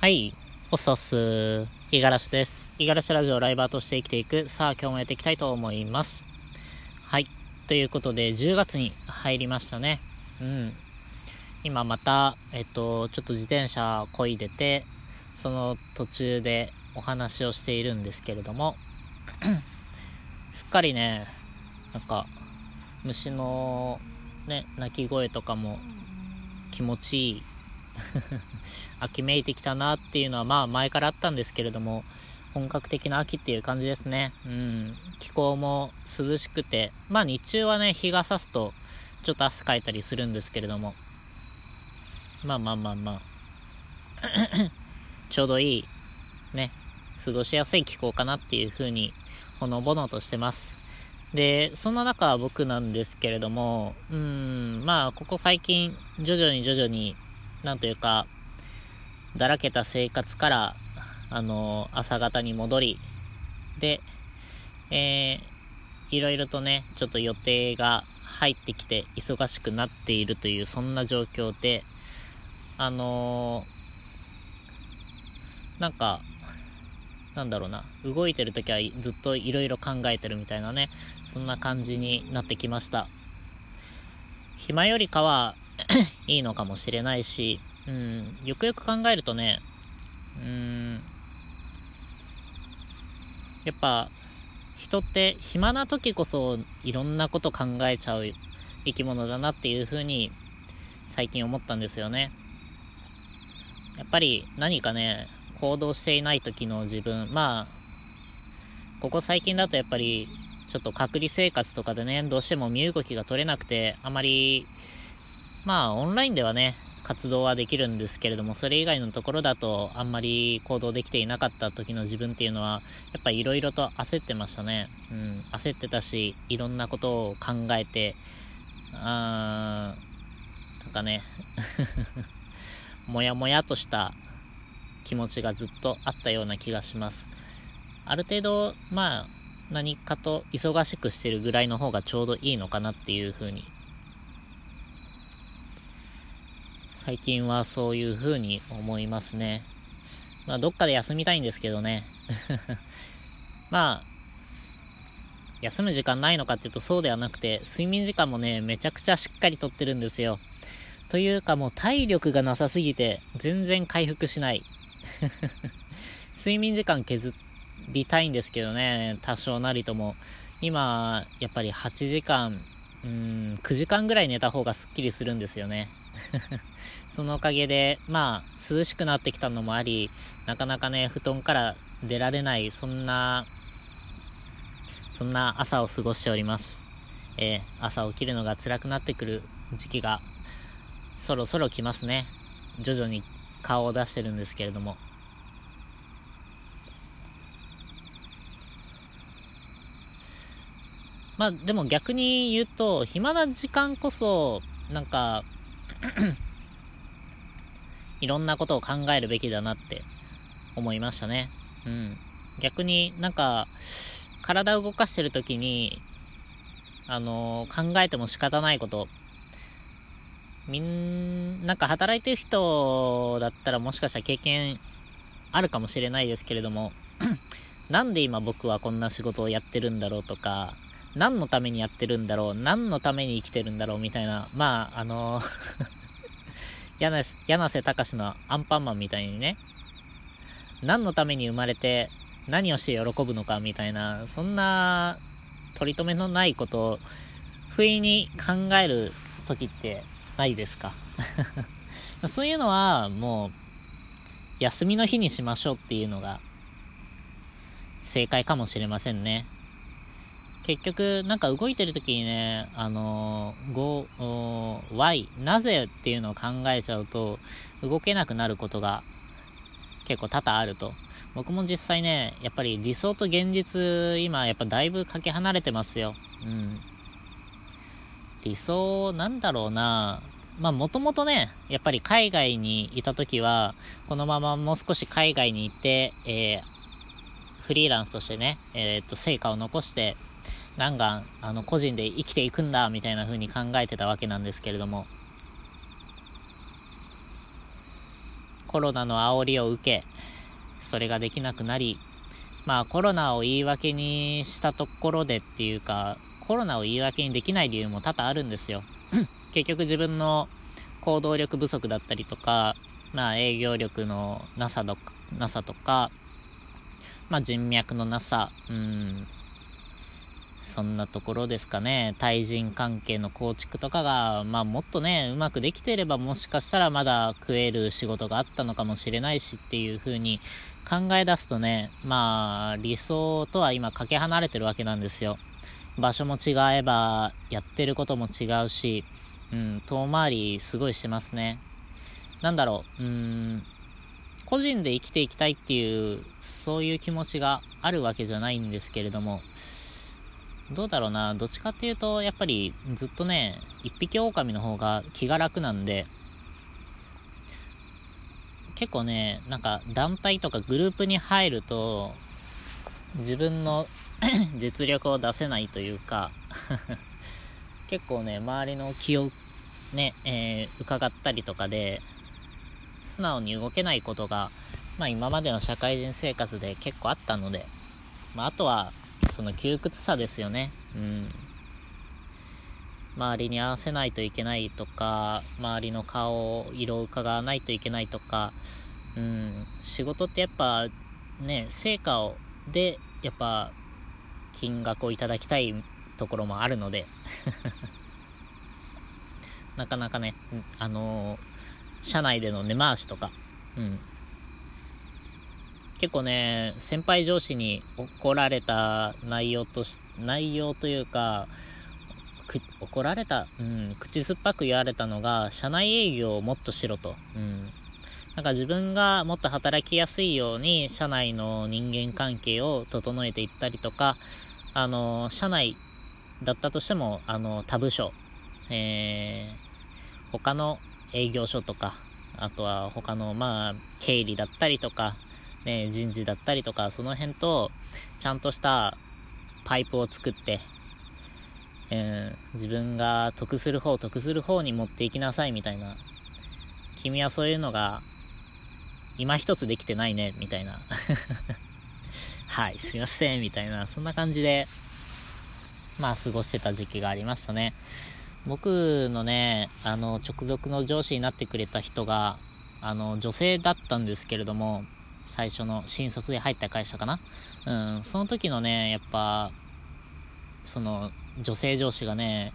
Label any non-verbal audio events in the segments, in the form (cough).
はい、おっさっす。五十嵐です。五十嵐ラジオライバーとして生きていく。さあ、今日もやっていきたいと思います。はい。ということで、10月に入りましたね。うん。今また、えっと、ちょっと自転車こいでて、その途中でお話をしているんですけれども、(clears throat) すっかりね、なんか、虫のね、鳴き声とかも気持ちいい (laughs) 秋めいてきたなっていうのはまあ前からあったんですけれども、本格的な秋っていう感じですね。うん。気候も涼しくて、まあ日中はね、日が差すとちょっと汗かいたりするんですけれども、まあまあまあまあ、(coughs) ちょうどいい、ね、過ごしやすい気候かなっていう風に、ほのぼのとしてます。で、そんな中僕なんですけれども、うん、まあ、ここ最近、徐々に徐々に、なんというか、だらけた生活から、あの、朝方に戻り、で、えー、いろいろとね、ちょっと予定が入ってきて忙しくなっているという、そんな状況で、あのー、なんか、なんだろうな、動いてる時はずっといろいろ考えてるみたいなね、そんな感じになってきました。暇よりかは (coughs) いいのかもしれないし、うん、よくよく考えるとね、うん、やっぱ、人って暇な時こそいろんなこと考えちゃう生き物だなっていう風に最近思ったんですよね。やっぱり何かね、行動していない時の自分、まあ、ここ最近だとやっぱりちょっと隔離生活とかでね、どうしても身動きが取れなくて、あまり、まあ、オンラインではね、活動はできるんですけれども、それ以外のところだとあんまり行動できていなかった時の自分っていうのは、やっぱいろいろと焦ってましたね。うん、焦ってたし、いろんなことを考えて、あー、なんかね、(laughs) もやもやとした気持ちがずっとあったような気がします。ある程度、まあ、何かと忙しくしてるぐらいの方がちょうどいいのかなっていう風に最近はそういう風に思いますね。まあ、どっかで休みたいんですけどね。(laughs) まあ、休む時間ないのかっていうとそうではなくて、睡眠時間もね、めちゃくちゃしっかりとってるんですよ。というかもう体力がなさすぎて、全然回復しない。(laughs) 睡眠時間削りたいんですけどね、多少なりとも。今、やっぱり8時間、うん、9時間ぐらい寝た方がすっきりするんですよね。(laughs) そのおかげで、まあ、涼しくなってきたのもあり、なかなかね、布団から出られない、そんな、そんな朝を過ごしております。えー、朝起きるのが辛くなってくる時期が、そろそろ来ますね。徐々に顔を出してるんですけれども。まあでも逆に言うと、暇な時間こそ、なんかいろんなことを考えるべきだなって思いましたね。うん。逆になんか、体を動かしてる時に、あのー、考えても仕方ないこと、みん、なんか働いてる人だったらもしかしたら経験あるかもしれないですけれども、(clears throat) なんで今僕はこんな仕事をやってるんだろうとか、何のためにやってるんだろう、何のために生きてるんだろうみたいな、まあ、あのー、(laughs) 柳瀬隆のアンパンマンみたいにね、何のために生まれて何をして喜ぶのかみたいな、そんな取り留めのないことを不意に考える時ってないですか？(laughs) そういうのはもう休みの日にしましょうっていうのが正解かもしれませんね。結局、なんか動いてる時にね、あのー、go, why, なぜっていうのを考えちゃうと、動けなくなることが結構多々あると。僕も実際ね、やっぱり理想と現実、今、やっぱだいぶかけ離れてますよ。うん。理想、なんだろうなまあ、もともとね、やっぱり海外にいた時は、このままもう少し海外に行って、えー、フリーランスとしてね、えー、っと、成果を残して、ガンガン、あの、個人で生きていくんだ、みたいな風に考えてたわけなんですけれども、コロナの煽りを受け、それができなくなり、まあコロナを言い訳にしたところでっていうか、コロナを言い訳にできない理由も多々あるんですよ。(clears throat) 結局自分の行動力不足だったりとか、まあ営業力のなさとか、なさとか、まあ人脈のなさ、うん、そんなところですかね。対人関係の構築とかが、まあもっとね、うまくできていればもしかしたらまだ食える仕事があったのかもしれないしっていう風に考え出すとね、まあ理想とは今かけ離れてるわけなんですよ。場所も違えば、やってることも違うし、うん、遠回りすごいしてますね。なんだろう、うーん、個人で生きていきたいっていう、そういう気持ちがあるわけじゃないんですけれども、どうだろうな、どっちかっていうと、やっぱりずっとね、一匹狼の方が気が楽なんで、結構ね、なんか団体とかグループに入ると、自分の (coughs) 実力を出せないというか (laughs) 結構ね、周りの気をね、えー、伺ったりとかで、素直に動けないことが、まあ今までの社会人生活で結構あったので、まああとは、その窮屈さですよね。うん。周りに合わせないといけないとか、周りの顔、色を伺わないといけないとか、うん、仕事ってやっぱね、成果を、で、やっぱ、金額をいただきたいところもあるので (laughs) なかなかね、あのー、社内での根回しとか、うん。結構ね、先輩上司に怒られた内容とし、内容というか、怒られた、うん、口酸っぱく言われたのが、社内営業をもっとしろと。うん。なんか自分がもっと働きやすいように、社内の人間関係を整えていったりとか、あの、社内だったとしても、あの、他部署、えー、他の営業所とか、あとは他の、まあ、経理だったりとか、ね、人事だったりとか、その辺と、ちゃんとしたパイプを作って、えー、自分が得する方、得する方に持っていきなさいみたいな。君はそういうのが、今一つできてないね、みたいな。(laughs) はい、すいません、みたいな、そんな感じで、まあ、過ごしてた時期がありましたね。僕のね、あの、直属の上司になってくれた人が、あの、女性だったんですけれども、最初の新卒で入った会社かな？うん、その時のね、やっぱ、その、女性上司がね、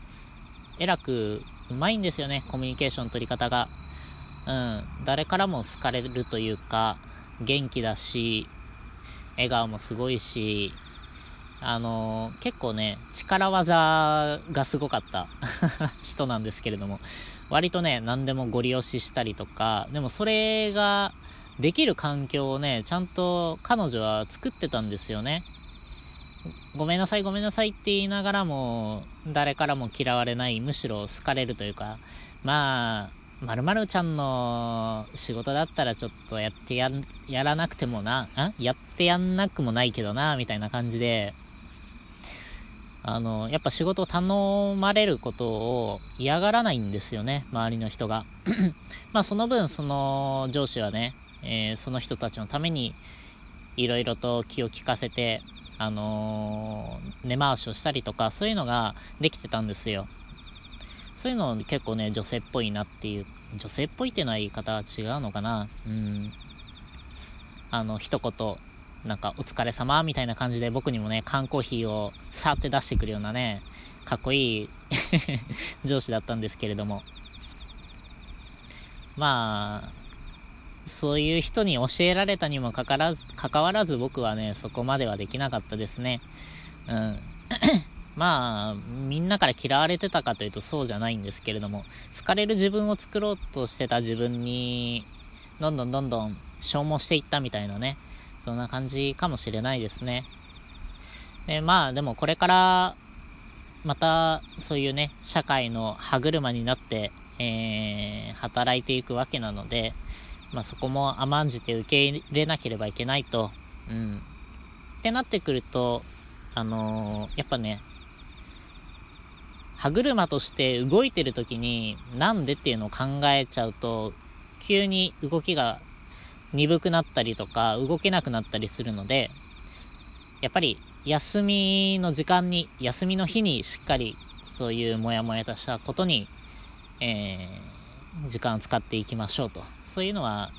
えらくうまいんですよね、コミュニケーション取り方が。うん、誰からも好かれるというか、元気だし、笑顔もすごいし、あのー、結構ね、力技がすごかった (laughs) 人なんですけれども、割とね、何でもご利用ししたりとか、でもそれができる環境をね、ちゃんと彼女は作ってたんですよね。ごめんなさい、ごめんなさいって言いながらも、誰からも嫌われない、むしろ好かれるというか、まあ、まるまるちゃんの仕事だったらちょっとやってや、やらなくてもな、んやってやんなくもないけどな、みたいな感じで、あの、やっぱ仕事を頼まれることを嫌がらないんですよね、周りの人が。(coughs) まあその分、その上司はね、えー、その人たちのために、いろいろと気を利かせて、あのー、根回しをしたりとか、そういうのができてたんですよ。そういうの結構ね、女性っぽいなっていう、女性っぽいっていうのは言い方は違うのかな。うん。あの、一言、なんか、お疲れ様みたいな感じで僕にもね、缶コーヒーをさって出してくるようなね、かっこいい (laughs) 上司だったんですけれども。まあ、そういう人に教えられたにもかからず、関わらず僕はね、そこまではできなかったですね。うん。(coughs) まあ、みんなから嫌われてたかというとそうじゃないんですけれども、好かれる自分を作ろうとしてた自分に、どんどんどんどん消耗していったみたいなね、そんな感じかもしれないですね。で、まあでもこれから、またそういうね、社会の歯車になって、えー、働いていくわけなので、まあそこも甘んじて受け入れなければいけないと、うん。ってなってくると、あのー、やっぱね、歯車として動いてる時に、なんでっていうのを考えちゃうと、急に動きが鈍くなったりとか動けなくなったりするので、やっぱり休みの時間に、休みの日にしっかりそういうモヤモヤとしたことに、えー、時間を使っていきましょうと。そういうのは、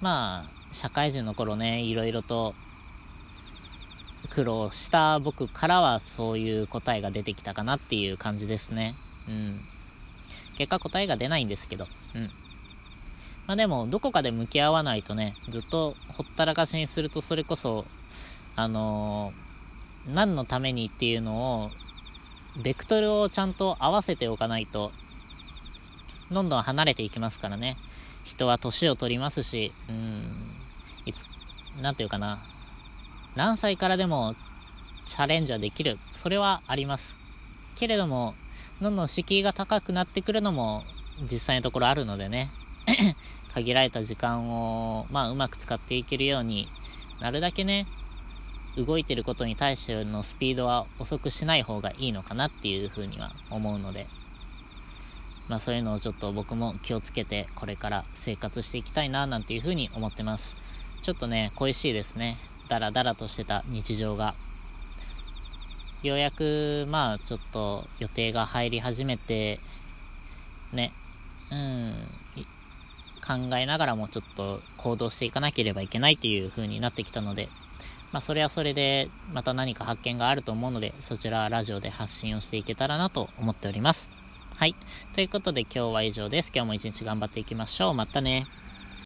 まあ、社会人の頃ね、いろいろと苦労した僕からはそういう答えが出てきたかなっていう感じですね。うん。結果答えが出ないんですけど、うん。まあでも、どこかで向き合わないとね、ずっとほったらかしにするとそれこそ、あのー、何のためにっていうのを、ベクトルをちゃんと合わせておかないと、どんどん離れていきますからね。人は年を取りますし、うん、いつ、なんていうかな、何歳からでもチャレンジはできる。それはあります。けれども、どんどん敷居が高くなってくるのも実際のところあるのでね。(coughs) 限られた時間を、まあ、うまく使っていけるようになるだけね、動いてることに対してのスピードは遅くしない方がいいのかなっていうふうには思うので、まあそういうのをちょっと僕も気をつけてこれから生活していきたいななんていうふうに思ってます。ちょっとね、恋しいですね。ダラダラとしてた日常が、ようやく、まあ、ちょっと予定が入り始めて、ね、うん、考えながらもちょっと行動していかなければいけないっていう風になってきたので、まあ、それはそれで、また何か発見があると思うので、そちらラジオで発信をしていけたらなと思っております。はい。ということで今日は以上です。今日も一日頑張っていきましょう。またね。